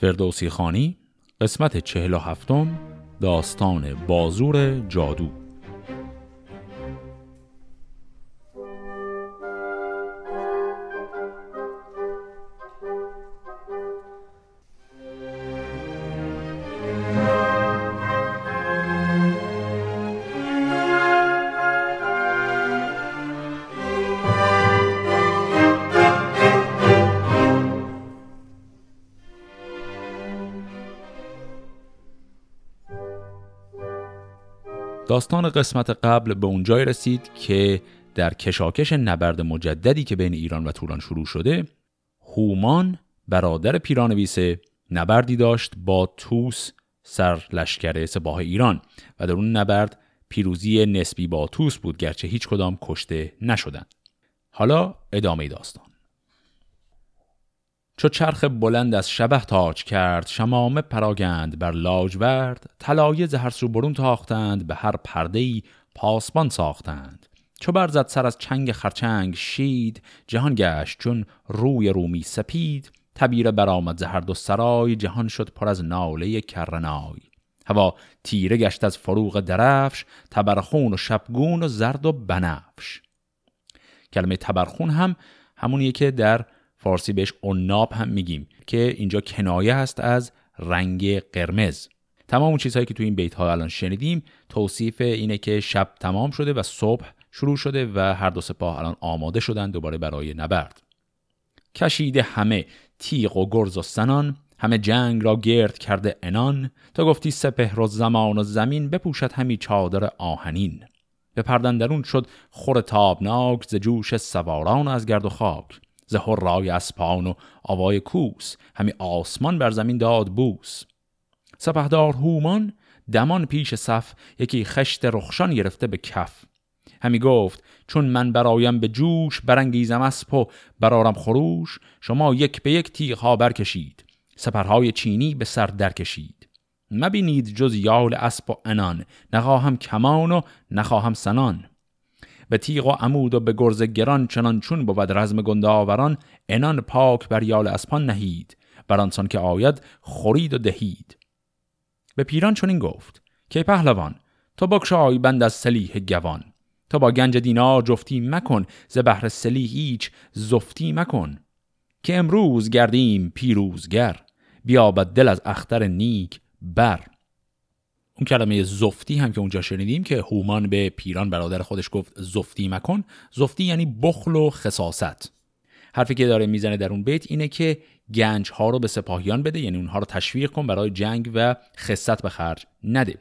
فردوسی خانی قسمت چهل و هفتم داستان بازور جادو. داستان قسمت قبل به اونجای رسید که در کشاکش نبرد مجددی که بین ایران و توران شروع شده هومان برادر پیرانویسه نبردی داشت با توس سر لشکر سپاه ایران و در اون نبرد پیروزی نسبی با توس بود گرچه هیچ کدام کشته نشدند. حالا ادامه داستان چو چرخ بلند از شبه تاج کرد شمامه پراگند بر لاجورد طلایه ز هر سو برون تاختند به هر پرده پاسبان ساختند. چو برزد سر از چنگ خرچنگ شید جهان گشت چون روی رومی سپید. تبیره برآمد ز هر دو سرای جهان شد پر از ناله کرنای. هوا تیره گشت از فروغ درفش تبرخون و شبگون و زرد و بنفش. کلمه تبرخون هم همونیه که در فارسی بهش عناب هم میگیم که اینجا کنایه هست از رنگ قرمز. تمام اون چیزهایی که تو این بیت ها الان شنیدیم توصیف اینه که شب تمام شده و صبح شروع شده و هر دو سپاه الان آماده شدن دوباره برای نبرد. کشیده همه تیغ و گرز و سنان همه جنگ را گرد کرده انان تا گفتی سپهر و زمان و زمین بپوشد همی چادر آهنین. به پردن درون شد خور تابناک ز جوش سواران از گرد و خاک. ز رای اسپان و آوای کوس همی آسمان بر زمین داد بوس. سپهدار هومان دمان پیش صف یکی خشت رخشان گرفته به کف. همی گفت چون من برایم به جوش برانگیزم اسب و برارم خروش شما یک به یک تیغ ها برکشید. سپرهای چینی به سر در کشید مبینید جز یال اسب و انان نخواهم کمان و نخواهم سنان. به تیغ و عمود و به گرز گران چنان چون بود رزم گنداوران انان پاک بر یال اسپان نهید بر آنسان که آید خورید و دهید. به پیران چنین گفت که پهلوان تو بکشای بند از سلیح گوان. تو با گنج دینار جفتی مکن ز بهر سلیح هیچ زفتی مکن. که امروز گردیم پیروزگر بیابد دل از اختر نیک بر. اون کلمه زفتی هم که اونجا شنیدیم که هومان به پیران برادر خودش گفت زفتی مکن. زفتی یعنی بخل و خصاست حرفی که داره می‌زنه در اون بیت اینه که گنج ها رو به سپاهیان بده یعنی اونها رو تشویق کن برای جنگ و خصت به خرج نده.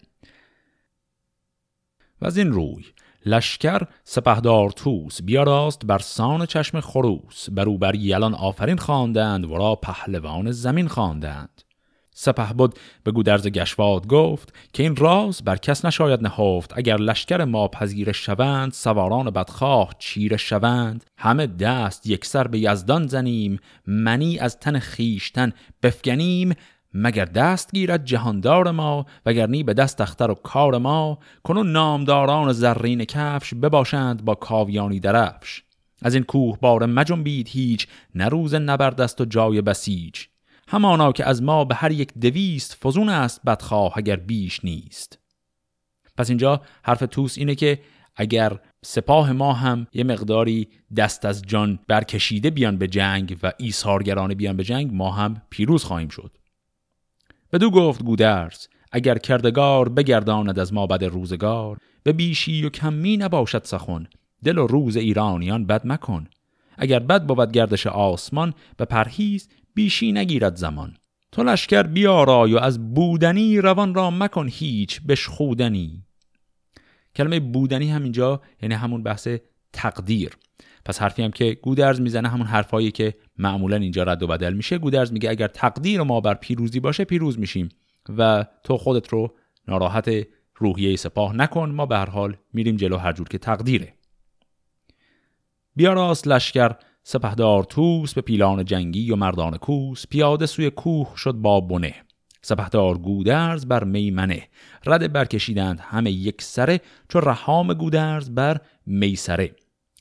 و از این روی لشکر سپهدار توس بیاراست بر سان چشم خروس برو بر یلان آفرین خواندند ورا پهلوان زمین خواندند. سپه بود به گودرز گشواد گفت که این راز بر کس نشاید نهفت. اگر لشکر ما پذیر شوند سواران بدخواه چیر شوند. همه دست یکسر به یزدان زنیم منی از تن خیشتن بفگنیم. مگر دست گیرد جهاندار ما وگرنی به دست اختر و کار ما. کنون نامداران زرین کفش بباشند با کاویانی درفش. از این کوه بار مجنبید هیچ نروز نبردست و جای بسیج. همانا که از ما به هر یک دویست فزون است بدخواه اگر بیش نیست. پس اینجا حرف توس اینه که اگر سپاه ما هم یه مقداری دست از جان برکشیده بیان به جنگ و ایثارگرانه بیان به جنگ ما هم پیروز خواهیم شد. بدو گفت گودرز اگر کردگار بگرداند از ما بد روزگار به بیشی و کمی نباشد سخن دل و روز ایرانیان بد مکن. اگر بد بود گردش آسمان به پرهیز بیشی نگیرد زمان. تو لشکر بیارای و از بودنی روان را مکن هیچ بشخودنی. کلمه بودنی هم اینجا یعنی همون بحث تقدیر. پس حرفی هم که گودرز می‌زنه همون حرفایی که معمولا اینجا رد و بدل میشه. گودرز میگه اگر تقدیر ما بر پیروزی باشه پیروز میشیم و تو خودت رو ناراحت روحیه سپاه نکن. ما به هر حال میریم جلو هر جور که تقدیره. بیاراست لشکر سپهدار توس به پیلان جنگی و مردان کوس پیاده سوی کوه شد با بنه. سپهدار گودرز بر میمنه. رد برکشیدند همه یک سره چو رهام گودرز بر میسره.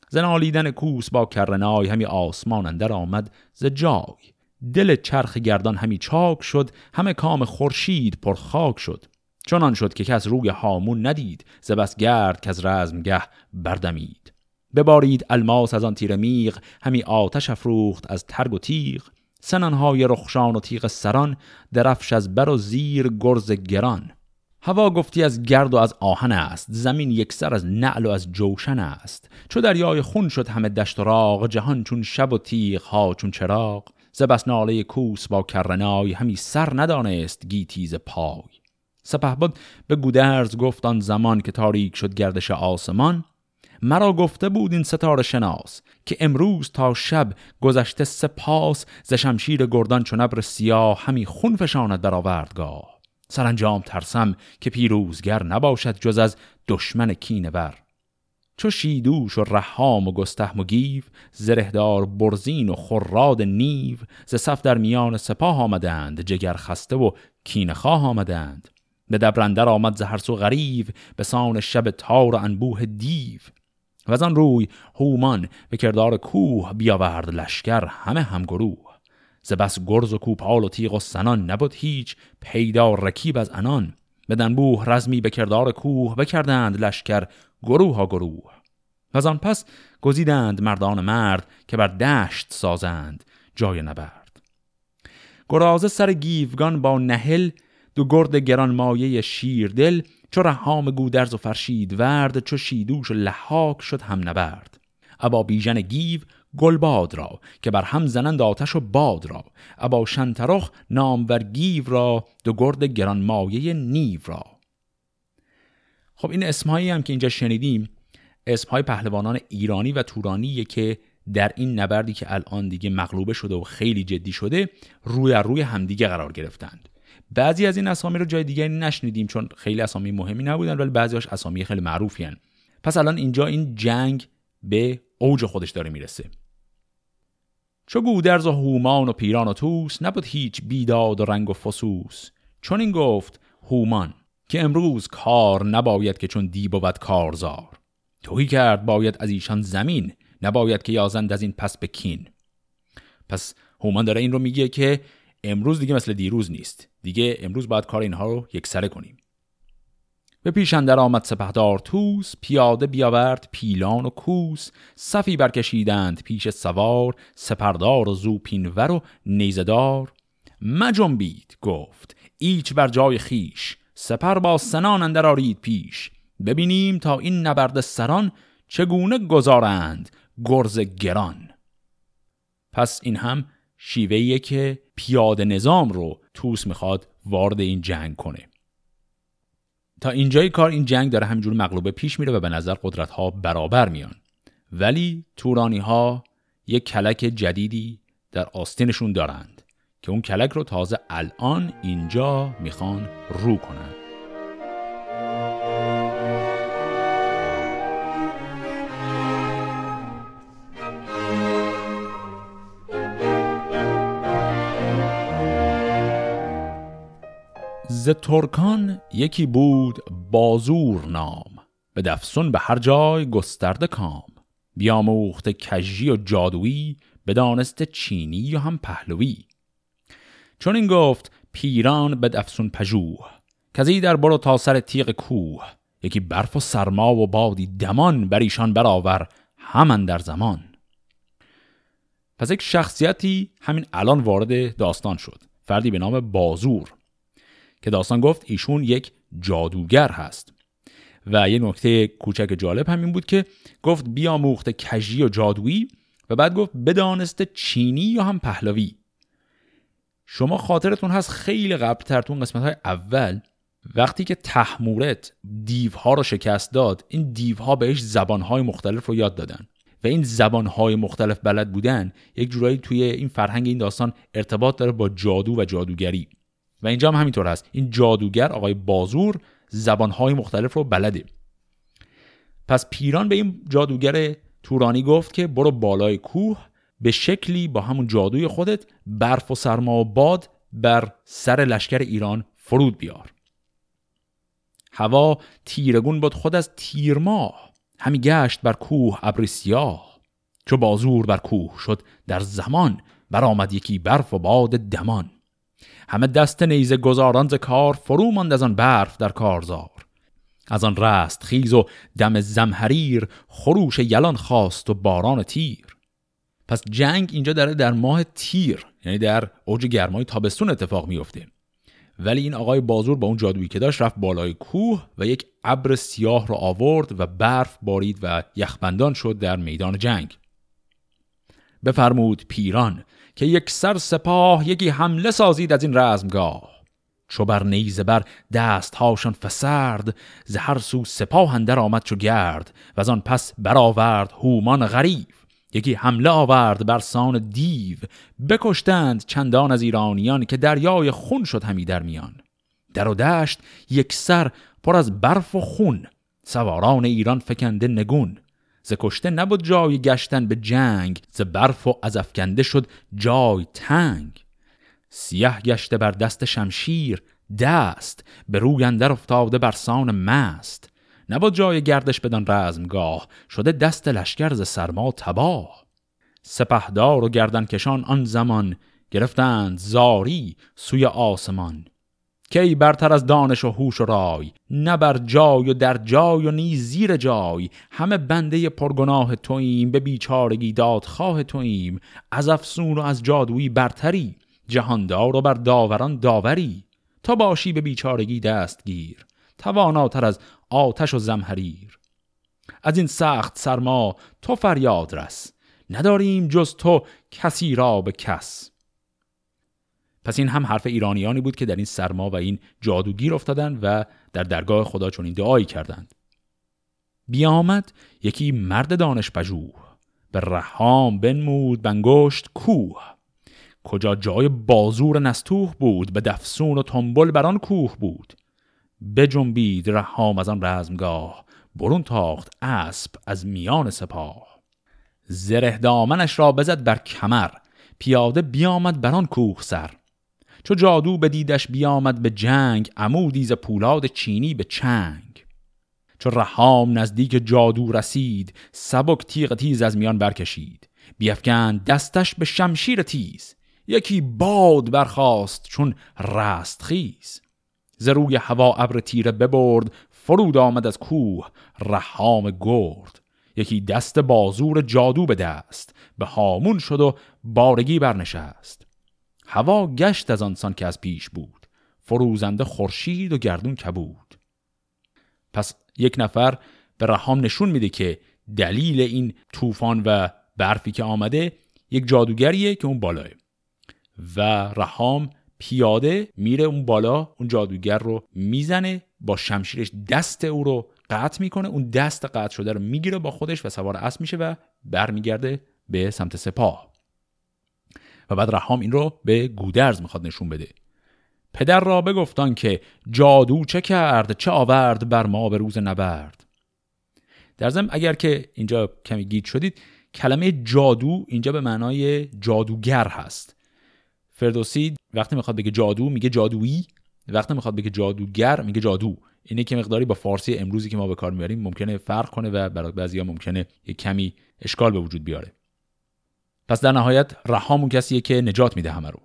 زنالیدن کوس با کرنای همی آسمان اندر آمد ز جای. دل چرخ گردان همی چاک شد همه کام خورشید پر خاک شد. چنان شد که کس روی هامون ندید ز بس گرد که از رزمگه بردمید. ببارید الماس از آن تیر میغ همی آتش افروخت از ترگ و تیغ. سنانهای رخشان و تیغ سران درفش از بر و زیر گرز گران. هوا گفتی از گرد و از آهن است زمین یکسر از نعل و از جوشن است. چو دریای خون شد همه دشت و راغ جهان چون شب و تیغ ها چون چراغ. ز بس ناله کوس با کرنای همی سر ندانست گیتی ز پای. سپهبد به گودرز گفت آن زمان که تاریک شد گردش آسمان. مرا گفته بود این ستاره شناس که امروز تا شب گذشته سپاس ز شمشیر گردان چون ابر سیاه همی خون فشاند بر آوردگاه. سرانجام ترسم که پیروزگر نباشد جز از دشمن کینه بر. چو شیدوش و رحام و گستهم و گیو زرهدار برزین و خراد نیو ز صف در میان سپاه آمدند جگر خسته و کینه خواه آمدند. به دبرندر آمد زهرسو غریو به سان شب تار و انبوه دیو. و آن روی هومان به کردار کوه بیاورد لشکر همه همگروه. ز بس گرز و کوپال و تیغ و سنان نبود هیچ پیدا رکیب از انان. به دنبوه رزمی به کردار کوه بکردند لشکر گروه ها گروه. و آن پس گزیدند مردان مرد که بر دشت سازند جای نبرد. گرازه سر گیفگان با نهل دو گرد گران مایه دل چو رهام گودرز و فرشید ورد چو شیدوش و لحاک شد هم نبرد. ابا بیژن گیو گلباد را که بر هم زنند آتش و باد را. ابا شنترخ نامور گیو را دو گرد گران مایه نیو را. خب این اسمهایی هم که اینجا شنیدیم اسمهای پهلوانان ایرانی و تورانی که در این نبردی که الان دیگه مغلوبه شده و خیلی جدی شده روی روی همدیگه قرار گرفتند. بعضی از این اسامی رو جای دیگه نشنیدیم چون خیلی اسامی مهمی نبودن ولی بعضیاش اسامی خیلی معروفی هن. پس الان اینجا این جنگ به اوج خودش داره می‌رسه. چو گودرز و هومان و پیران و توس نبود هیچ بیداد و رنگ و فسوس. چون این گفت هومان که امروز کار نباید که چون دی بود کارزار. توهی کرد باید از ایشان زمین نباید که یازند از این پس به پس هومان داره این رو میگه که امروز دیگه مثل دیروز نیست. دیگه امروز باید کار اینها رو یکسره کنیم. به پیش اندر آمد سپهدار توس پیاده بیاورد پیلان و کوس صفی برکشیدند پیش سوار سپردار و زوپینور و نیزدار مجنبید گفت ایچ بر جای خیش سپر با سنان اندر آرید پیش. ببینیم تا این نبرد سران چگونه گذارند گرز گران. پس این هم شیوهیه که پیاده نظام رو توس می‌خواد وارد این جنگ کنه. تا اینجای کار این جنگ داره همینجور مغلوبه پیش میره و به نظر قدرت ها برابر میان. ولی تورانی ها یک کلک جدیدی در آستینشون دارند که اون کلک رو تازه الان اینجا می‌خوان رو کنند ز ترکان یکی بود بازور نام به دفسون به هر جای گسترده کام. بیاموخت کجی و جادویی به دانست چینی و هم پهلوی. چون این گفت پیران به دفسون پژوه کزی در برو تا سر تیغ کوه. یکی برف و سرما و بادی دمان بر ایشان برآور همان در زمان. پس یک شخصیتی همین الان وارد داستان شد فردی به نام بازور. که داستان گفت ایشون یک جادوگر هست. و یه نکته کوچک جالب همین بود که گفت بیاموخت کجی و جادویی و بعد گفت بدانسته چینی یا هم پهلوی. شما خاطرتون هست خیلی قبل ترتون قسمت های اول وقتی که تحمورت دیوها رو شکست داد این دیوها بهش زبانهای مختلف رو یاد دادن. و این زبانهای مختلف بلد بودن یک جورایی توی این فرهنگ این داستان ارتباط داره با جادو و جادوگری. و اینجا هم همینطور هست. این جادوگر آقای بازور زبانهای مختلف رو بلده. پس پیران به این جادوگر تورانی گفت که برو بالای کوه به شکلی با همون جادوی خودت برف و سرما و باد بر سر لشکر ایران فرود بیار. هوا تیرگون بود خود از تیر ماه همی گشت بر کوه ابر سیاه. چو بازور بر کوه شد در زمان برآمد یکی برف و باد دمان. همه دست نیزه گذاران ز کار فرو ماند از آن برف در کارزار. از آن رست خیز و دم زمهریر خروش یلان خواست و باران تیر. پس جنگ اینجا داره در ماه تیر یعنی در اوج گرمای تابستون اتفاق میفته ولی این آقای بازور با اون جادویی که داشت رفت بالای کوه و یک ابر سیاه رو آورد و برف بارید و یخبندان شد در میدان جنگ. بفرمود پیران که یک سر سپاه یکی حمله سازید از این رزمگاه. چو بر نیزه بر دست هاشان فسرد ز هر سو سپاه اندر آمد چو گرد و از آن پس برآورد هومان غریب یکی حمله آورد بر سان دیو بکشتند چندان از ایرانیان که دریای خون شد همی در میان. در و دشت یک سر پر از برف و خون سواران ایران فکنده نگون. ز کشته نبود جای گشتن به جنگ ز برف و از افکنده شد جای تنگ. سیه گشته بر دست شمشیر دست به روی اندر افتاده بر سان مست. نبود جای گردش بدان رزمگاه شده دست لشکر ز سرما تباه. سپهدار و گردنکشان آن زمان گرفتند زاری سوی آسمان. کی برتر از دانش و هوش و رای. نه بر جای و در جای و نیز زیر جای. همه بنده پرگناه توییم به بیچارگی دادخواه توییم. از افسون و از جادویی برتری جهاندار و بر داوران داوری. تا باشی به بیچارگی دستگیر تواناتر از آتش و زمهریر. از این سخت سرما تو فریاد رس. نداریم جز تو کسی را به کس. پس این هم حرف ایرانیانی بود که در این سرما و این جادوگیر افتادند و در درگاه خدا چون این دعایی کردند. بیامد یکی مرد دانش پژوه به رحام بنمود بنگشت کوه. کجا جای بازور نستوه بود به دفسون و تنبل بر آن کوه بود. بجنبید رحام از آن رزمگاه برون تاخت اسب از میان سپاه. زره دامنش را بزد بر کمر پیاده بیامد بر آن کوه سر. چو جادو به دیدش بیامد به جنگ عمودی ز پولاد چینی به چنگ. چو رحام نزدیک جادو رسید سبک تیغ تیز از میان برکشید. بیفکن دستش به شمشیر تیز یکی باد برخاست چون رستخیز ز روی هوا ابر تیره ببرد فرود آمد از کوه رحام گرد. یکی دست بازور جادو به دست به هامون شد و بارگی برنشست. هوا گشت از آنسان که از پیش بود. فروزنده خورشید و گردون کبود. پس یک نفر به رحام نشون میده که دلیل این طوفان و برفی که آمده یک جادوگریه که اون بالاه. و رحام پیاده میره اون بالا اون جادوگر رو می‌زنه با شمشیرش دست او رو قطع می‌کنه اون دست قطع شده رو می‌گیره با خودش و سوار اسب میشه و برمیگرده به سمت سپاه. و بعد رحام این رو به گودرز می‌خواد نشون بده. پدر را بگفتان که جادو چه کرد چه آورد بر ما به روز نبرد. در ضمن اگر که اینجا کمی گیت شدید کلمه جادو اینجا به معنای جادوگر هست. فردوسی وقتی می‌خواد بگه جادو میگه جادویی. وقتی می‌خواد بگه جادوگر میگه جادو. اینه که مقداری با فارسی امروزی که ما به کار می‌بریم ممکنه فرق کنه و برای بعضیا ممکنه یک کمی اشکال به وجود بیاره. پس در نهایت رهامون کسیه که نجات میده همه رو.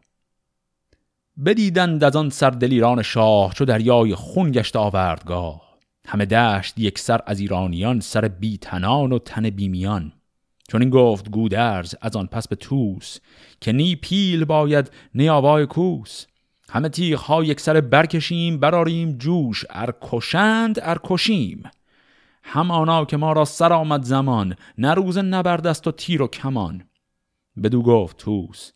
بدیدند از آن سر دلیران شاه چو دریای خون گشت آوردگاه. همه دشت یک سر از ایرانیان سر بی تنان و تن بیمیان. چون این گفت گودرز از آن پس به توس که نی پیل باید نی آوای کوس. همه تیغ ها یک سر برکشیم براریم جوش. ار کشند ار کشیم. همانا که ما را سر آمد زمان نه روز نبردست و تیر و کمان. بدو گفت توس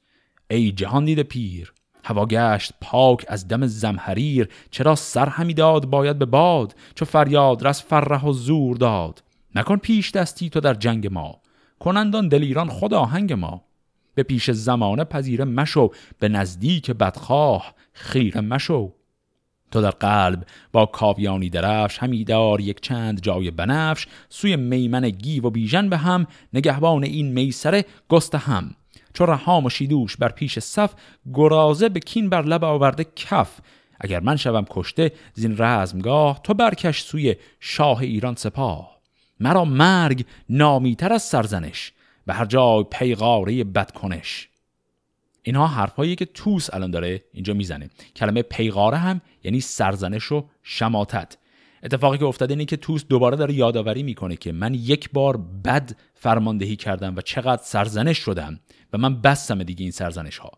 ای جهان دیده پیر هوا گشت پاک از دم زمهریر چرا سر همی داد باید به باد چو فریاد رس فرح و زور داد. نکن پیش دستی تو در جنگ ما کنندان دلیران خدا آهنگ ما. به پیش زمانه پذیره مشو به نزدیک بدخواه خیره مشو. تو در قلب با کاویانی درفش همی دار یک چند جای بنفش سوی میمن گیو و بیژن به هم نگهبان این میسره گست هم چو رهام و شیدوش بر پیش صف گرازه به کین بر لب آورده کف. اگر من شوم کشته زین رزمگاه تو برکش سوی شاه ایران سپاه. مرا مرگ نامیتر از سرزنش به هر جای پیغاره بد کنش اینها حرفهایی که توس الان داره اینجا می‌زنه. کلمه پیغاره هم یعنی سرزنش و شماتت. اتفاقی که افتاده اینه که توس دوباره داره یادآوری می‌کنه که من یک بار بد فرماندهی کردم و چقدر سرزنش شدم و من بستم دیگه این سرزنش ها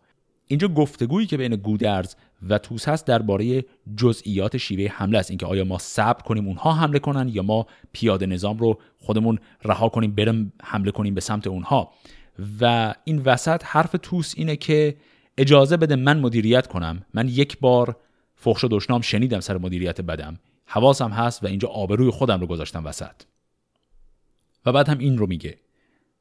اینجا گفتگویی که بین گودرز و توس هست درباره جزئیات شیوه حمله است. اینکه آیا ما صبر کنیم اونها حمله کنن یا ما پیاده نظام رو خودمون رها کنیم بریم حمله کنیم به سمت اونها. و این وسط حرف توس اینه که اجازه بده من مدیریت کنم. من یک بار فحش و دشنام شنیدم سر مدیریت بدم. حواسم هست و اینجا آبروی خودم رو گذاشتم وسط. و بعد هم این رو میگه.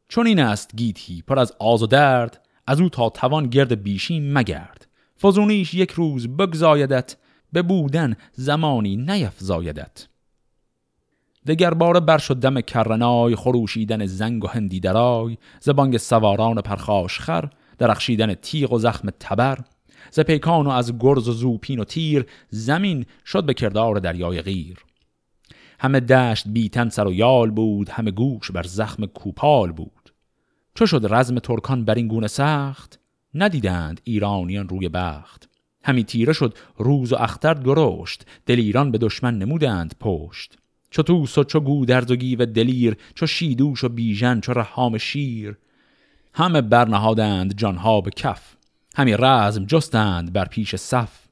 چون این است گیتی پر از آز و درد از او تا توان گرد بیشین مگرد. فزونیش یک روز بگزایدت به بودن زمانی نیفزایدت. دگر باره بر شد دم کرنای خروشیدن زنگ و هندی درای زبانگ سواران پرخاش خر درخشیدن تیغ و زخم تبر. ز پیکان و از گرز و زوپین و تیر زمین شد به کردار دریای غیر. همه دشت بیتن سر و یال بود همه گوش بر زخم کوپال بود. چو شد رزم ترکان بر این گونه سخت ندیدند ایرانیان روی بخت. همی تیره شد روز و اختر درشت دل ایران به دشمن نمودند پشت. چو توس و چو گودرز و گیو دلیر چو شیدوش و بیژن چو رهام شیر. همه برنهادند جانها به کف همی رزم جستند بر پیش صف.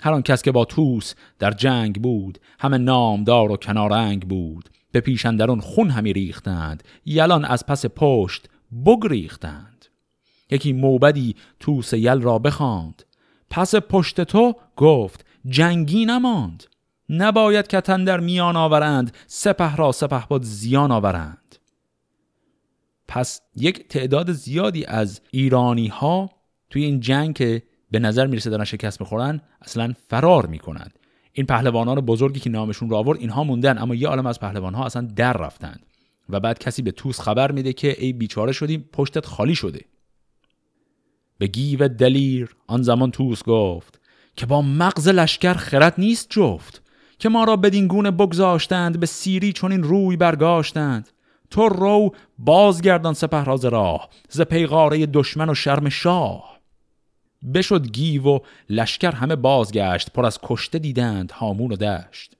هر آن کس که با توس در جنگ بود همه نامدار و کنارنگ بود. به پیشندرون خون همی ریختند یلان از پس پشت بگریختند یکی موبدی توس یل را بخواند پس پشت تو گفت جنگی نماند. نباید کتن در میان آورند سپه را سپه باد زیان آورند. پس یک تعداد زیادی از ایرانی ها توی این جنگ که به نظر می‌رسه دارن شکست می‌خورن اصلا فرار می‌کنند. این پهلوانان بزرگی که نامشون رو آورد اینها موندن اما یه عالم از پهلوان ها اصلا در رفتند. و بعد کسی به توس خبر میده که ای بیچاره شدیم پشتت خالی شده. به گیو دلیر آن زمان توس گفت که با مغز لشکر خرد نیست جفت. که ما را بدین گونه بگذاشتند به سیری چون این روی برگاشتند. تو رو بازگردان سپه راز راه ز پیغاره دشمن و شرم شاه. بشد گیو و لشکر همه بازگشت پر از کشته دیدند هامون و دشت.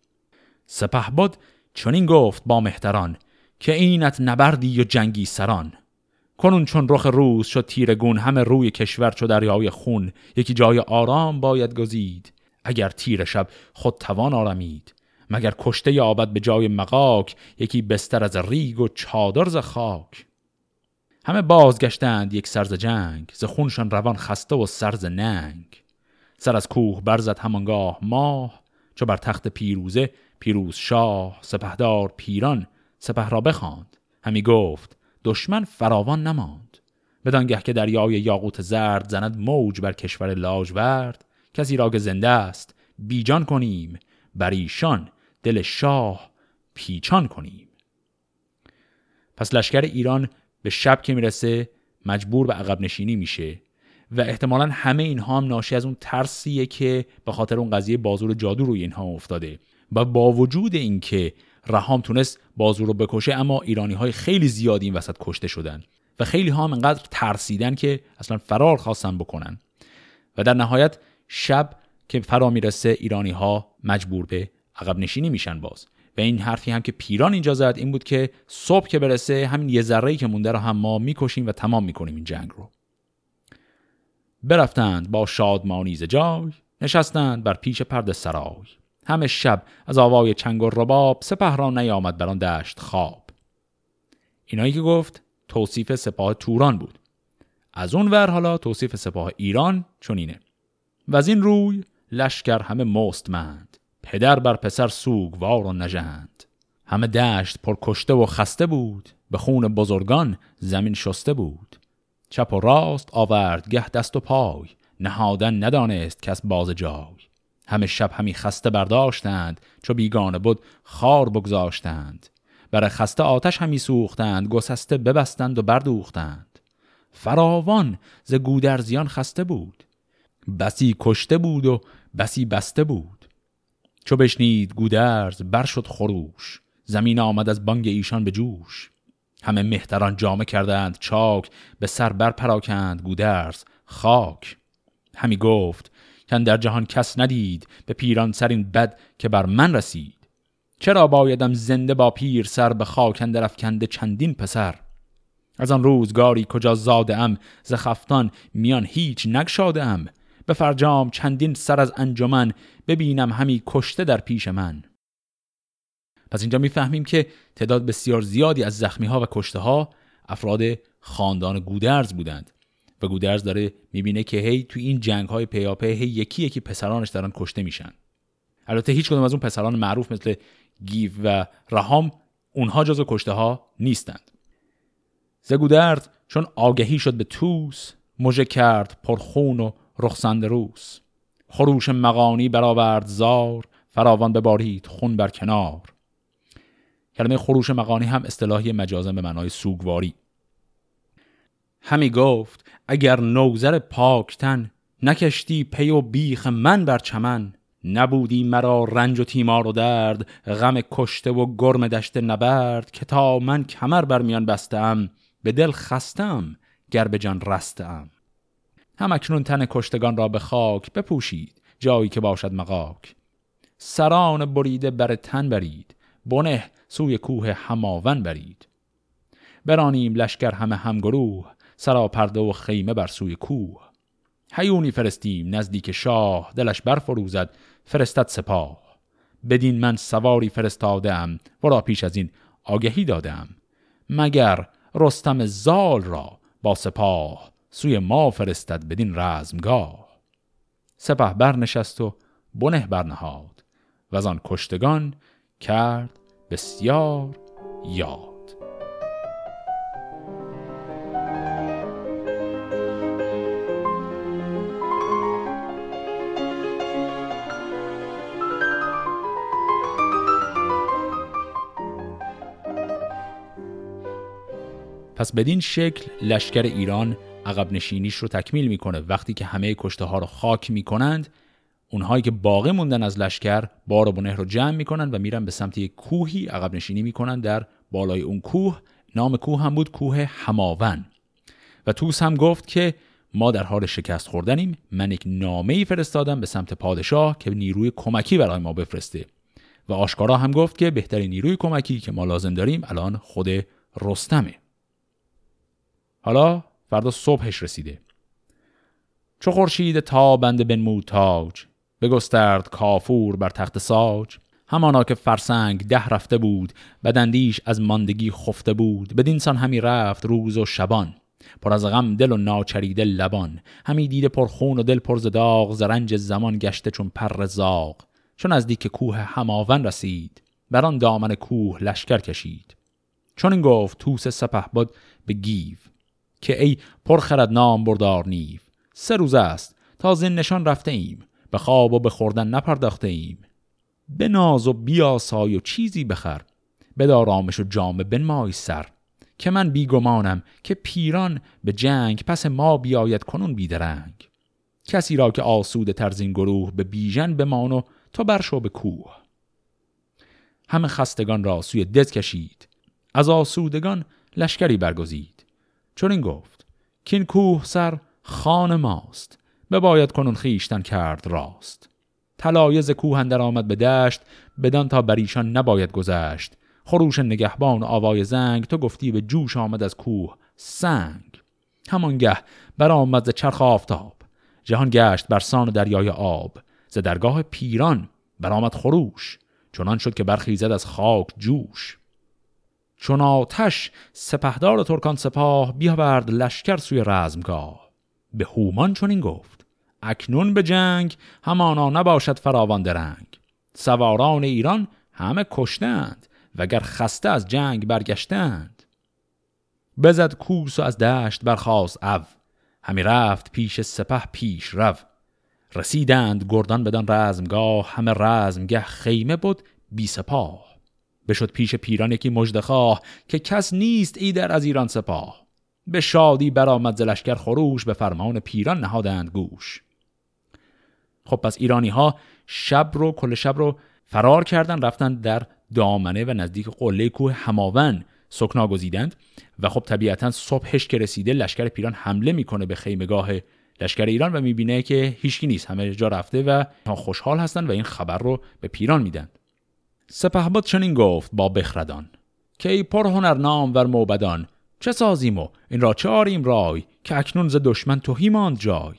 سپه باد چنین گفت با مهتران که اینت نبردی و جنگی سران. کنون چون رخ روز شد تیرگون همه روی کشور چو دریای خون یکی جای آرام باید گزید. اگر تیر شب خود توان آرمید مگر کشته یابد به جای مقاک یکی بستر از ریگ و چادر ز خاک. همه بازگشتند یک سرز جنگ ز خونشان روان خسته و سرز ننگ. سر از کوه برزد همانگاه ماه چو بر تخت پیروزه پیروز شاه سپهدار پیران سپه را بخواند. همی گفت دشمن فراوان نماند. بدانگه که دریای یاقوت زرد زند موج بر کشور لاجورد کسی را که زنده است بیجان کنیم. بر ایشان دل شاه پیچان کنیم. پس لشکر ایران به شب که می‌رسه مجبور به عقب نشینی میشه و احتمالا همه اینها هم ناشی از اون ترسیه که به خاطر اون قضیه بازور جادو روی اینها افتاده و با وجود اینکه رهام تونست بازور رو بکشه اما ایرانی های خیلی زیادی این وسط کشته شدن و خیلی ها هم انقدر ترسیدن که اصلا فرار خواستن بکنن. و در نهایت شب که فرا می‌رسه ایرانی ها مجبور به عقب نشینی میشن باز. و این حرفی هم که پیران اینجا زد این بود که صبح که برسه همین یه ذره که مونده رو هم ما می‌کشیم و تمام می‌کنیم این جنگ رو. برفتند با شادمانی ز جای نشستند بر پیش پرد سرای. همه شب از آوای چنگ و رباب سپه را نیامد بر دشت خواب. اینایی که گفت توصیف سپاه توران بود. از اون ور حالا توصیف سپاه ایران چونینه و از این روی لشکر همه مستمند پدر بر پسر سوگوار و نژند. همه دشت پر کشته و خسته بود به خون بزرگان زمین شسته بود. چپ و راست آورد گه دست و پای نهادن ندانست کس باز جای. همه شب همی خسته برداشتند چو بیگانه بود خار بگذاشتند. بر خسته آتش همی سوختند گسسته ببستند و بردوختند. فراوان ز گودرزیان خسته بود. بسی کشته بود و بسی بسته بود. چو بشنید گودرز بر شد خروش زمین آمد از بانگ ایشان به جوش. همه مهتران جامه کردند چاک به سر بر پراکند گودرز خاک. همی گفت که در جهان کس ندید به پیران سر این بد که بر من رسید. چرا بایدم زنده با پیر سر به خاک اندر افکنده چندین پسر؟ از آن روزگاری کجا زاده ام ز خفتان میان هیچ نگشاده ام به فرجام چندین سر از انجمن ببینم همی کشته در پیش من. پس اینجا می‌فهمیم که تعداد بسیار زیادی از زخمی ها و کشته ها افراد خاندان گودرز بودند و گودرز داره می‌بینه که هی تو این جنگ های پیاپی هی یکی یکی پسرانش دارن کشته میشن. البته هیچ کدوم از اون پسران معروف مثل گیو و رهام اونها جزو کشته ها نیستند. زگودرد چون آگهی شد به توس مژه کرد پرخون و رخصند روس خروش مقانی برآورد زار فراوان ببارید خون بر کنار. کلمه خروش مقانی هم اصطلاحی مجازم به معنای سوگواری. همی گفت اگر نوزر پاکتن نکشتی پی و بیخ من بر چمن نبودی مرا رنج و تیمار و درد غم کشته و گرم دشت نبرد که تا من کمر بر میان بستم به دل خستم گر به جان رستم. هم اکنون تن کشتگان را به خاک بپوشید جایی که باشد مقاک سران بریده بر تن برید بنه سوی کوه هماون برید. برانیم لشکر همه همگروه سرا پرده و خیمه بر سوی کوه. هیونی فرستیم نزدیک شاه دلش برفروزد فرستد سپاه. بدین من سواری فرستادم ورا پیش از این آگهی دادم. مگر رستم زال را با سپاه سوی ما فرستد بدین رزمگاه. سپه برنشست و بنه برنهاد و از آن کشتگان کرد بسیار یاد. پس بدین شکل لشکر ایران عقب نشینیش رو تکمیل می‌کنه. وقتی که همه کشته ها رو خاک می‌کنند اونهایی که باقی موندن از لشکر بار و بنه رو جمع می‌کنن و میرن به سمت یک کوهی عقب نشینی می‌کنن در بالای اون کوه. نام کوه هم بود کوه هماون. و توس هم گفت که ما در حال شکست خوردنیم. من یک نامه ای فرستادم به سمت پادشاه که نیروی کمکی برای ما بفرسته. و آشکارا هم گفت که بهترین نیروی کمکی که ما لازم داریم الان خود رستمه. حالا فردا صبحش رسیده. چو خورشید تابنده بنمود تاج بگسترد کافور بر تخت ساج. همانا که فرسنگ ده رفته بود بدندیش از ماندگی خفته بود. بدینسان همی رفت روز و شبان پر از غم دل و ناچریده لبان. همی دیده پر خون و دل پر داغ زرنج زمان گشته چون پر زاغ. چون از دیک کوه هماون رسید بر دامن کوه لشکر کشید. چون این گفت توس سپه بود به گیو. که ای پرخرد نام بردار نیو سه روز است تا زن نشان رفته ایم به خواب و به خوردن نپرداخته ایم. به ناز و بیاسای و چیزی بخر بدار آمش و جامه بنمای سر که من بیگمانم که پیران به جنگ پس ما بیاید کنون بیدرنگ. کسی را که آسود ترزین گروه به بیژن بمان و تا برشو به کوه. همه خستگان را سوی دز کشید از آسودگان لشکری برگزید. چون این گفت که این کوه سر خان ماست بباید کنون خیشتن کرد راست. تلایز کوه اندر آمد به دشت بدان تا بر ایشان نباید گذشت. خروش نگهبان و آوای زنگ تو گفتی به جوش آمد از کوه سنگ. همانگه برآمد ز چرخ آفتاب جهان گشت بر سان دریای آب. ز درگاه پیران برآمد خروش چنان شد که برخیزد از خاک جوش. چون آتش سپهدار ترکان سپاه بیاورد لشکر سوی رزمگاه. به هومان چون این گفت اکنون به جنگ همانا نباشد فراوان درنگ. سواران ایران همه کشتند وگر خسته از جنگ برگشتند. بزد کوس و از دشت برخواست او. همی رفت پیش سپه پیش رو. رسیدند گردان بدان رزمگاه همه رزمگه خیمه بود بی سپاه. بشد پیش پیران یکی مجدخواه که کس نیست ایدر از ایران سپاه. به شادی برآمد زلشکر خروش به فرمان پیران نهادند گوش. خب پس ایرانی ها شب رو کل شب رو فرار کردن رفتن در دامنه و نزدیک قله کوه هماون سکنا گزیدند و خب طبیعتا صبحش که رسیده لشکر پیران حمله می‌کنه به خیمگاه لشکر ایران و می‌بینه که هیچکی نیست همه جا رفته و خوشحال هستن و این خبر رو به پیران میدن. سپهبد چنین گفت با بخردان که ای پر هنر نام ور موبدان چه سازیم و این را چه آریم رای که اکنون ز دشمن توهی ماند جای؟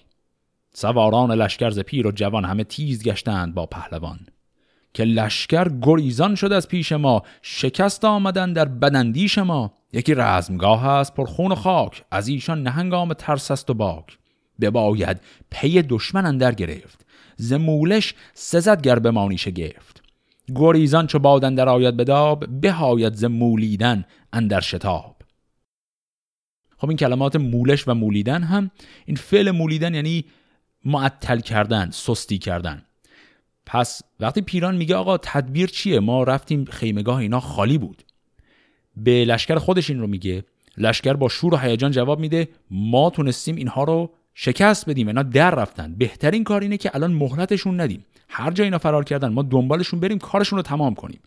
سواران لشکر ز پیر و جوان همه تیز گشتند با پهلوان. که لشکر گریزان شد از پیش ما شکست آمدن در بدندیش ما. یکی رزمگاه است پر خون و خاک از ایشان نهنگام ترس است و باک. بباید پی دشمن اندر گرفت ز مولش سزد گر بمانیش گرفت گریزان چو در آید بداب بهاید ز مولیدن اندر شتاب. خب این کلمات مولش و مولیدن هم این فعل مولیدن یعنی معطل کردن سستی کردن. پس وقتی پیران میگه آقا تدبیر چیه؟ ما رفتیم خیمگاه اینا خالی بود. به لشکر خودش این رو میگه. لشکر با شور و هیجان جواب میده ما تونستیم اینها رو شکست بدیم اینا در رفتن. بهترین کار اینه که الان مهلتشون ندیم. هر جا اینا فرار کردن ما دنبالشون بریم کارشون رو تمام کنیم.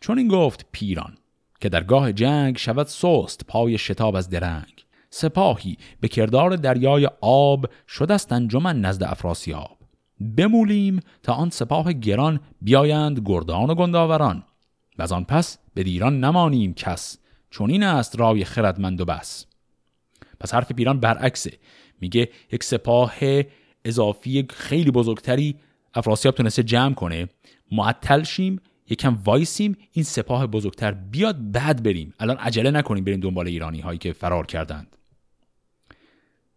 چون این گفت پیران که در گاه جنگ شود سست پای شتاب از درنگ. سپاهی به کردار دریای آب شدست انجمن نزد افراسیاب. بمولیم تا آن سپاه گران بیایند گردان و گنداوران. و از آن پس به دیران نمانیم کس چون این است رای خردمند و بس. پس حرف پیران برعکسه. میگه یک سپاه اضافی خیلی بزرگتری افراسیاب تونسته جمع کنه معطل شیم یکم وایسیم این سپاه بزرگتر بیاد بعد بریم. الان عجله نکنیم بریم دنبال ایرانی هایی که فرار کردند.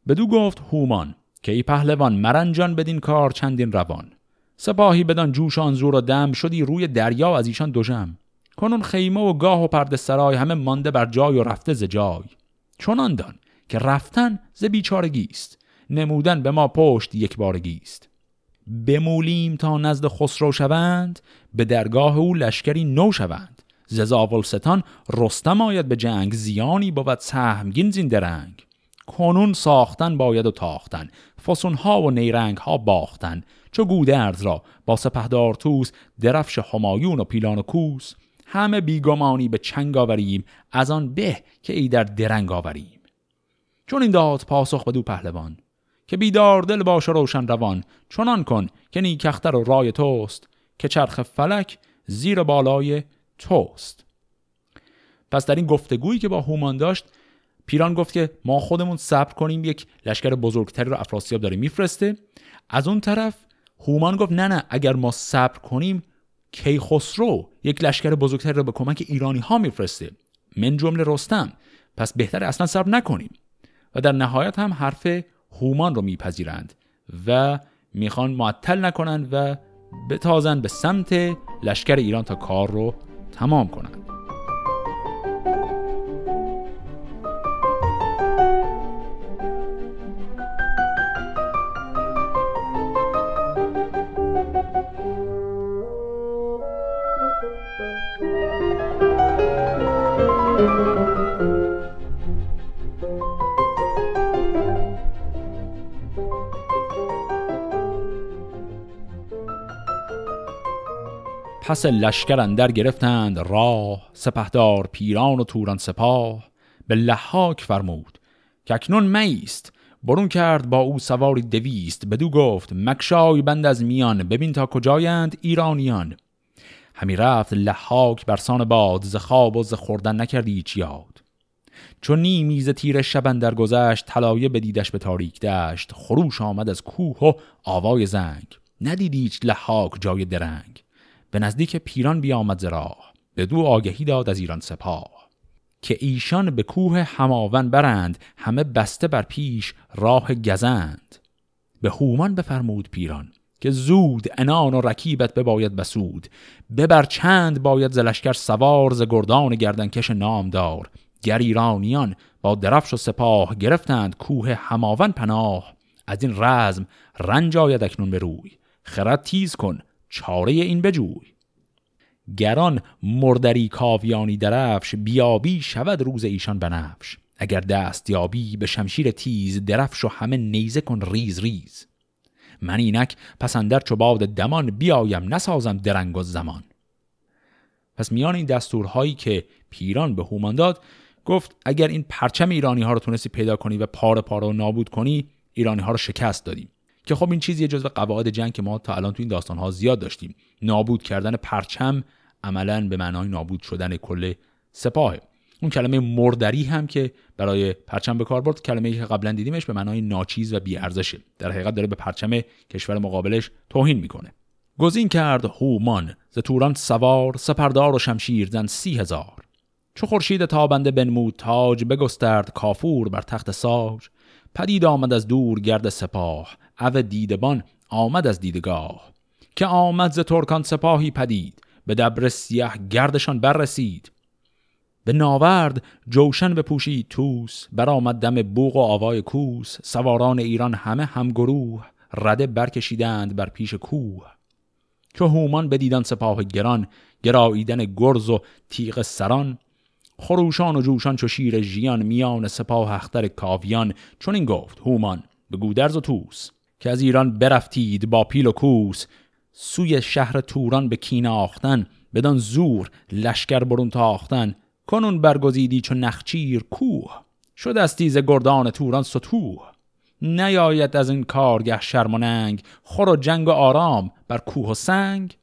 بدو گفت هومان که ای پهلوان مرنجان بدین کار چندین روان. سپاهی بدان جوشان زور و دم شدی روی دریا از ایشان دوژم کنون خیمه و گاه و پرده سرای همه مانده بر جای و رفته ز جای. چنان دان که رفتن ز بیچارگی است. نمودن به ما پشت یک بارگی است. بمولیم تا نزد خسرو شوند به درگاه او لشکری نو شوند. ز ستان رستم آید به جنگ زیانی بود سهمگین زین درنگ. کنون ساختن باید و تاختن فسون ها و نیرنگ ها باختن. چو گودرز را با سپهدار توس درفش همایون و پیلان و کوس. همه بیگمانی به چنگ آوریم از آن به که ای در درنگ آوریم. چون این داد پاسخ بدو پهلوان که بیدار دل باش و روشن روان. چنان کن که نیکختر و رای توست که چرخ فلک زیر بالای توست. پس در این گفتگویی که با هومان داشت پیران گفت که ما خودمون صبر کنیم یک لشکر بزرگتری رو افراسیاب داره میفرسته. از اون طرف هومان گفت نه نه اگر ما صبر کنیم کیخسرو یک لشکر بزرگتری رو به کمک ایرانی ها میفرسته. من جمله رستم. پس بهتر اصلا صبر نکنیم. و در نهایت هم حرف هومان رو میپذیرند و می‌خوان معطل نکنند و بتازن به سمت لشکر ایران تا کار رو تمام کنند. پس لشکر اندر گرفتند راه سپهدار پیران و توران سپاه. به لحاک فرمود که اکنون میست. برون کرد با او سواری دویست. بدو گفت مکشای بند از میان. ببین تا کجایند ایرانیان. همی رفت لحاک برسان باد. ز خواب و ز خوردن نکردی هیچ یاد. چون نیمی ز تیر شبن در گذشت طلایه بدیدش به تاریک دشت. خروش آمد از کوه و آوای زنگ. ندیدی هیچ لحاک جای درنگ. به نزدیک پیران بیامد ز راه. دو آگهی داد از ایران سپاه. که ایشان به کوه هماون برند همه بسته بر پیش راه گزند. به هومان بفرمود پیران که زود انان و رکیبت بباید بسود. ببر چند باید زلشکر سوار ز گردان گردنکش نامدار. گر ایرانیان با درفش و سپاه گرفتند کوه هماون پناه از این رزم رنج آید اکنون به روی. خرد تیز کن چاره این بجوی. گر آن مردری کاویانی درفش بیابی شود روز ایشان بنفش. اگر دست یابی به شمشیر تیز درفش و همه نیزه کن ریز ریز. من اینک پس اندر چو باد دمان بیایم نسازم درنگ و زمان. پس میان این دستورهایی که پیران به هومان داد گفت اگر این پرچم ایرانی ها رو تونستی پیدا کنی و پاره پاره و نابود کنی ایرانی ها رو شکست دادیم. که خب این چیزی جزو قواعد جنگ که ما تا الان تو این داستان ها زیاد داشتیم. نابود کردن پرچم عملا به معنای نابود شدن کل سپاه اون کلمه مردری هم که برای پرچم به کار برد کلمه که قبلا دیدیمش به معنای ناچیز و بیارزشه. در حقیقت داره به پرچم کشور مقابلش توهین می‌کنه. گزین کرد هومان ز توران سوار سپردار و شمشیر زن سی هزار. چو خورشید تابنده بنمود تاج بگسترد کافور بر تخت ساج. پدید آمد از دور گرد سپاه او دیدبان آمد از دیدگاه. که آمد ز ترکان سپاهی پدید به دبر سیه گردشان بررسید. به ناورد جوشن بپوشید توس برآمد دم بوق و آوای کوس. سواران ایران همه همگروه رده برکشیدند بر پیش کوه. که هومان بدیدن سپاه گران گراییدن گرز و تیغ سران. خروشان و جوشان چو شیر ژیان میان سپاه اختر کاویان. چون این گفت هومان به گودرز و توس که از ایران برفتید با پیل و کوس. سوی شهر توران به کین آختن بدان زور لشکر برون تاختن. کنون برگزیدی چو نخچیر کوه شد از تیز گردان توران ستوه نیاید از این کارگه شرم و ننگ خور و جنگ و آرام بر کوه و سنگ.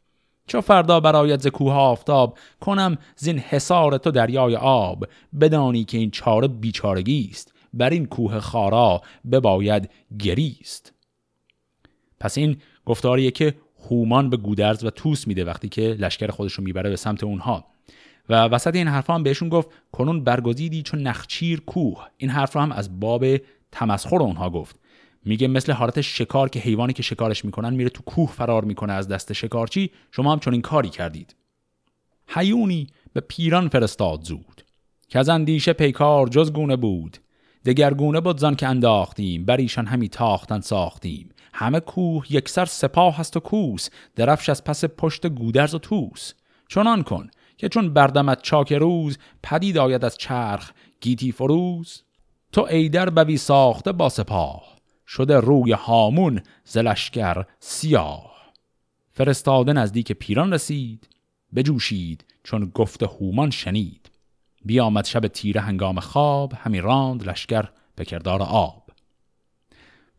چو فردا برایت ز کوه آفتاب کنم زین حصار تو دریای آب. بدانی که این چاره بیچارگی است بر این کوه خارا بباید گریست. پس این گفتاریه که هومان به گودرز و توس میده وقتی که لشکر خودش رو می‌بره به سمت اونها. و وسط این حرف هم بهشون گفت کنون برگزیدی چون نخچیر کوه. این حرف رو هم از باب تمسخر اونها گفت. میگه مثل حالت شکار که حیوانی که شکارش می‌کنن میره تو کوه فرار می‌کنه از دست شکارچی شما هم چنین کاری کردید. حیونی به پیران فرستاد زود که از اندیشه پیکار جز گونه بود. دگرگونه بود زن که انداختیم بر ایشان همی تاختن ساختیم. همه کوه یکسر سپاه هست و کوس درفش از پس پشت گودرز و توس چنان کن که چون بردمت چاک روز پدید آید از چرخ گیتی فروز. تو ایدر بوی ساخته با سپاه. شده روی هامون زلشگر سیاه. فرستاده نزدیک پیران رسید بجوشید چون گفت هومان شنید. بیامد شب تیره هنگام خواب همی راند لشکر به کردار آب.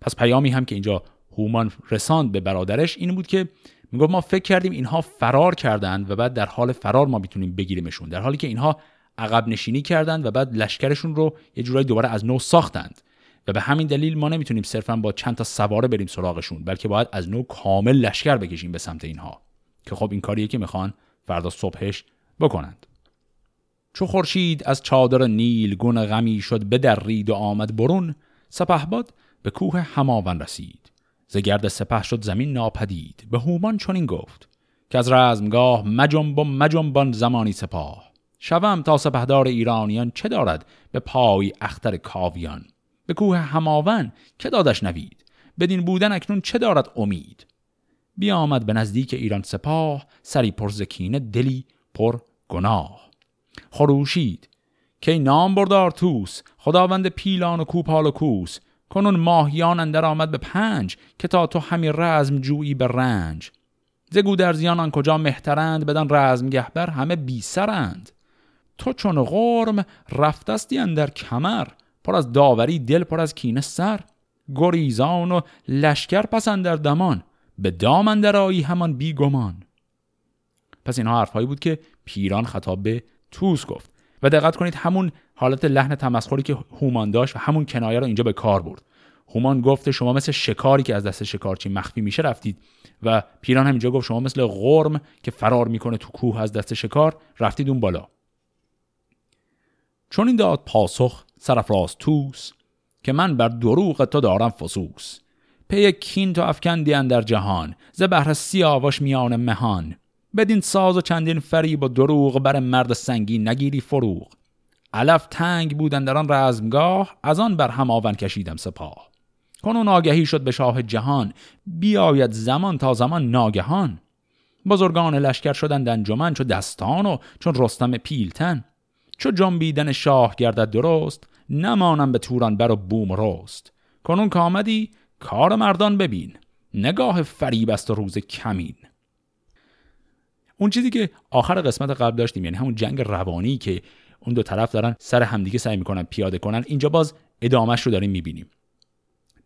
پس پیامی هم که اینجا هومان رساند به برادرش این بود که می‌گفت ما فکر کردیم اینها فرار کردند و بعد در حال فرار ما می‌تونیم بگیریمشون در حالی که اینها عقب نشینی کردند و بعد لشکرشون رو یه جورایی دوباره از نو ساختند. و به همین دلیل ما نمی‌تونیم صرفا با چند تا سواره بریم سراغشون بلکه باید از نو کامل لشکر بکشیم به سمت اینها. که خب این کاریه که می‌خوان فردا صبحش بکنند. چو خورشید از چادر نیل گون غمی شد به درید و آمد برون سپهباد به کوه هماون رسید. ز گرد سپه شد زمین ناپدید. به هومان چنین گفت که از رزمگاه مجنب و مجنبان زمانی سپاه. شوم تا سپهدار ایرانیان چه دارد به پای اختر کاویان؟ به کوه هماون که دادش نوید. بدین بودن اکنون چه دارد امید؟ بیامد به نزدیک ایران سپاه سری پر زکینه دلی پر گناه. خروشید که نام بردار توس خداوند پیلان و کوپال و کوس. کنون ماهیان اندر آمد به پنج که تا تو همی رزم جویی به رنج. زگو در زیان آن کجا مهترند بدن رزم گهبر همه بی سرند. تو چون غرم رفتستی اندر کمر پر از داوری دل پر از کینه سر گریزان و لشکر پسند در دمان به دام آیی همان بی گمان پس اینها حرفهایی بود که پیران خطاب به توس گفت. و دقت کنید همون حالت لحن تمسخری که هومان داشت و همون کنایه رو اینجا به کار برد. هومان گفت شما مثل شکاری که از دست شکارچی مخفی میشه رفتید. و پیران هم اینجا گفت شما مثل غرم که فرار می‌کنه تو کوه از دست شکار رفتید اون بالا. چون این داد پاسخ سرفراز توس که من بر دروغ تو دارم فسوس. پی کین تو افکندی در جهان ز بهر سیاوش میان مهان. بدین ساز و چندین فریب و دروغ بر مرد سنگی نگیری فروغ. علف تنگ بودن در آن رزمگاه از آن بر هم آون کشیدم سپاه. کنون آگهی شد به شاه جهان بیاید زمان تا زمان ناگهان. بزرگان لشکر شدند انجمن چو دستان و چون رستم پیلتن. چو جنبیدن شاه گردد درست نمانم به توران بر و بوم رست. کنون که آمدی کار مردان ببین. نگاه فریب است و روز کمین. اون چیزی که آخر قسمت قبل داشتیم یعنی همون جنگ روانی که اون دو طرف دارن سر همدیگه سعی می‌کنن پیاده کنن اینجا باز ادامهش رو داریم می‌بینیم.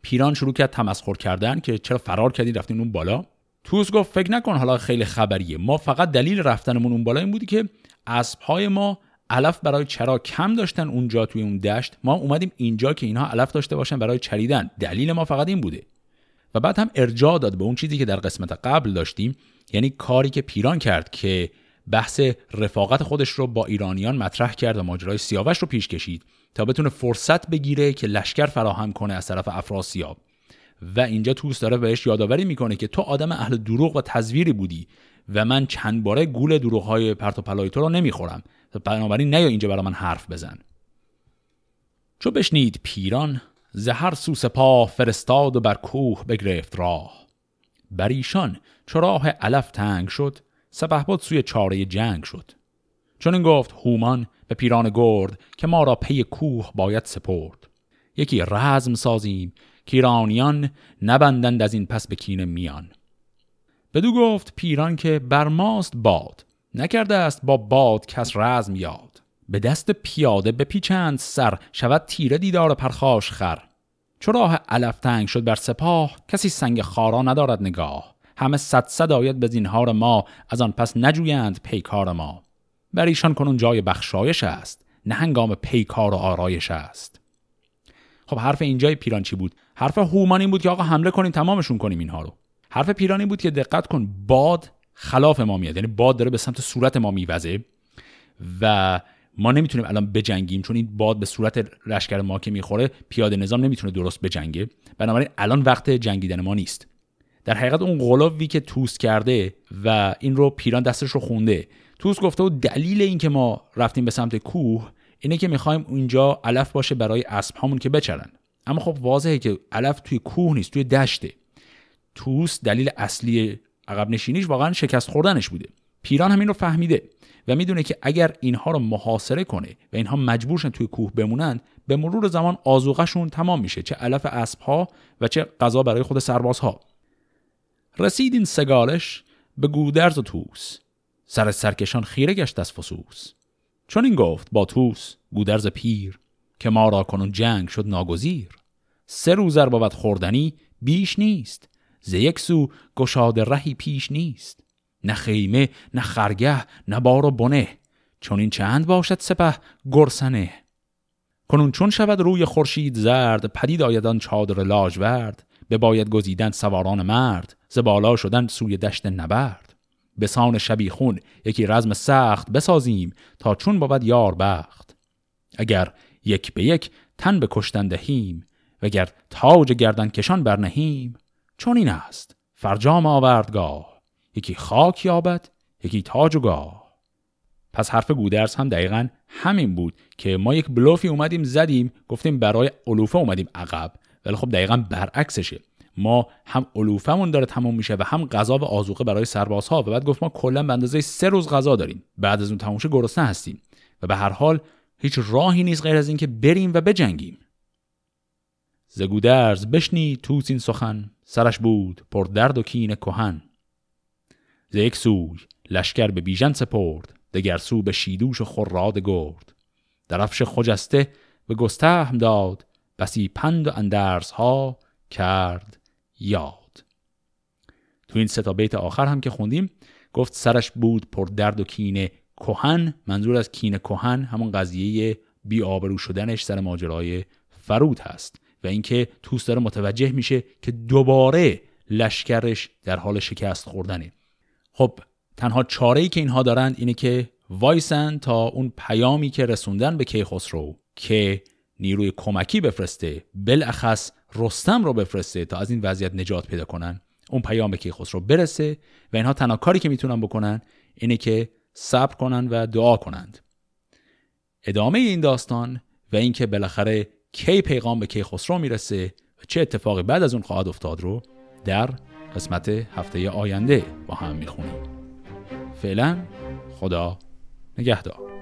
پیران شروع کرد تمسخر کردن که چرا فرار کردین رفتین اون بالا. توس گفت فکر نکن حالا خیلی خبریه. ما فقط دلیل رفتنمون اون بالا این بودی که اسبهای ما علف برای چرا کم داشتن اونجا توی اون دشت؟ ما اومدیم اینجا که اینها علف داشته باشن برای چریدن. دلیل ما فقط این بوده. و بعد هم ارجاع داد به اون چیزی که در قسمت قبل داشتیم یعنی کاری که پیران کرد که بحث رفاقت خودش رو با ایرانیان مطرح کرد و ماجرای سیاوش رو پیش کشید تا بتونه فرصت بگیره که لشکر فراهم کنه از طرف افراسیاب و اینجا توس داره بهش یادآوری می‌کنه که تو آدم اهل دروغ و تزویری بودی و من چند باره گول دروغ های پرت و پلای تو رو نمی‌خورم. بنابراین نیا اینجا برا من حرف بزن. چو بشنید پیران زهر سو سپاه فرستاد و بر کوه بگرفت راه. بر ایشان چو راه علف تنگ شد سپهبد سوی چاره جنگ شد. چون این گفت هومان به پیران گرد که ما را پی کوه باید سپرد. یکی رزم سازیم که ایرانیان نبندند از این پس به کین میان. بدو گفت پیران که بر ماست باد. نکرده است با باد کس رزم یاد. به دست پیاده بپیچند سر شود تیره دیدار پرخاش خر. چو راه علف تنگ شد بر سپاه کسی سنگ خارا ندارد نگاه. همه صد صد آید به زینهار ما از آن پس نجویند پیکار ما. بر ایشان کنون جای بخشایش است نه هنگام پیکار و آرایش است. خب حرف اینجای پیران چی بود؟ حرف هومان بود که آقا حمله کنیم تمامشون کنیم اینها رو. حرف پیرانی بود که دقت کن باد خلاف ما میاد. یعنی باد داره به سمت صورت ما میوزه و ما نمی‌تونیم الان بجنگیم چون این باد به صورت لشکر ما که می‌خوره پیاده نظام نمی‌تونه درست بجنگه. بنابراین الان وقت جنگیدن ما نیست. در حقیقت اون غلاوی که توس کرده و این رو پیران دستش رو خونده توس گفته و دلیل اینکه ما رفتیم به سمت کوه اینه که می‌خوایم اونجا علف باشه برای اسب همون که بچرن. اما خب واضحه که علف توی کوه نیست توی دشته. توس دلیل اصلی عقب نشینیش واقعا شکست خوردنش بوده. پیران همین رو فهمیده و می‌دونه که اگر اینها رو محاصره کنه و اینها مجبورشن توی کوه بمونند به مرور زمان آزوغشون تمام میشه چه علف اسبها و چه غذا برای خود سربازها. رسید این سگالش به گودرز و توس سر سرکشان خیره گشت از فسوس. چون این گفت با توس گودرز پیر که ما را کنون جنگ شد ناگزیر. سه روزر بود خوردنی بیش نیست. ز یک سو گشاد رهی پیش نیست. نه خیمه نه خرگه نه بار و بنه. چون این چند باشد سپه گرسنه. کنون چون شود روی خورشید زرد پدید آیدان چادر لاجورد. به باید گزیدن سواران مرد ز بالا شدن سوی دشت نبرد. به سان شبیخون یکی رزم سخت بسازیم تا چون بود یار بخت. اگر یک به یک تن به کشتن دهیم وگر تاج گردن کشان برنهیم. چون این است. فرجام آوردگاه یکی خاک یابد یکی تاج و گاه. پس حرف گودرز هم دقیقا همین بود که ما یک بلوفی اومدیم زدیم گفتیم برای علوفه اومدیم عقب. ولی خب دقیقا برعکسشه. ما هم علوفمون داره تموم میشه و هم غذا و آزوقه برای سربازها. و بعد گفت ما کلا به اندازه سه روز غذا داریم. بعد از اون تموم گرسنه هستیم. و به هر حال هیچ راهی نیست غیر از اینکه بریم و بجنگیم. زگودرز بشنی توس این سخن سرش بود پر درد و کین کهن. ز یک سوی لشکر به بیژن سپرد دگر سو به شیدوش و خراد گرد. درفش خجسته به گستهم داد بسی پند و اندرس ها کرد یاد. تو این ستا بیت آخر هم که خوندیم گفت سرش بود پر درد و کینه کهن. منظور از کینه کهن همون قضیه بی آبرو شدنش سر ماجرای فرود هست. و اینکه توس داره متوجه میشه که دوباره لشکرش در حال شکست خوردنه. خب تنها چاره ای که اینها دارند اینه که وایسن تا اون پیامی که رسوندن به کیخسرو که نیروی کمکی بفرسته بالاخص رستم رو بفرسته تا از این وضعیت نجات پیدا کنن اون پیام به کیخسرو برسه و اینها تنها کاری که می‌تونن بکنن اینه که صبر کنن و دعا کنند. ادامه این داستان و اینکه بالاخره کی پیغام به کیخسرو می‌رسه و چه اتفاقی بعد از اون خواهد افتاد رو در قسمت هفته آینده با هم می‌خونیم. فعلا خدا نگهدار.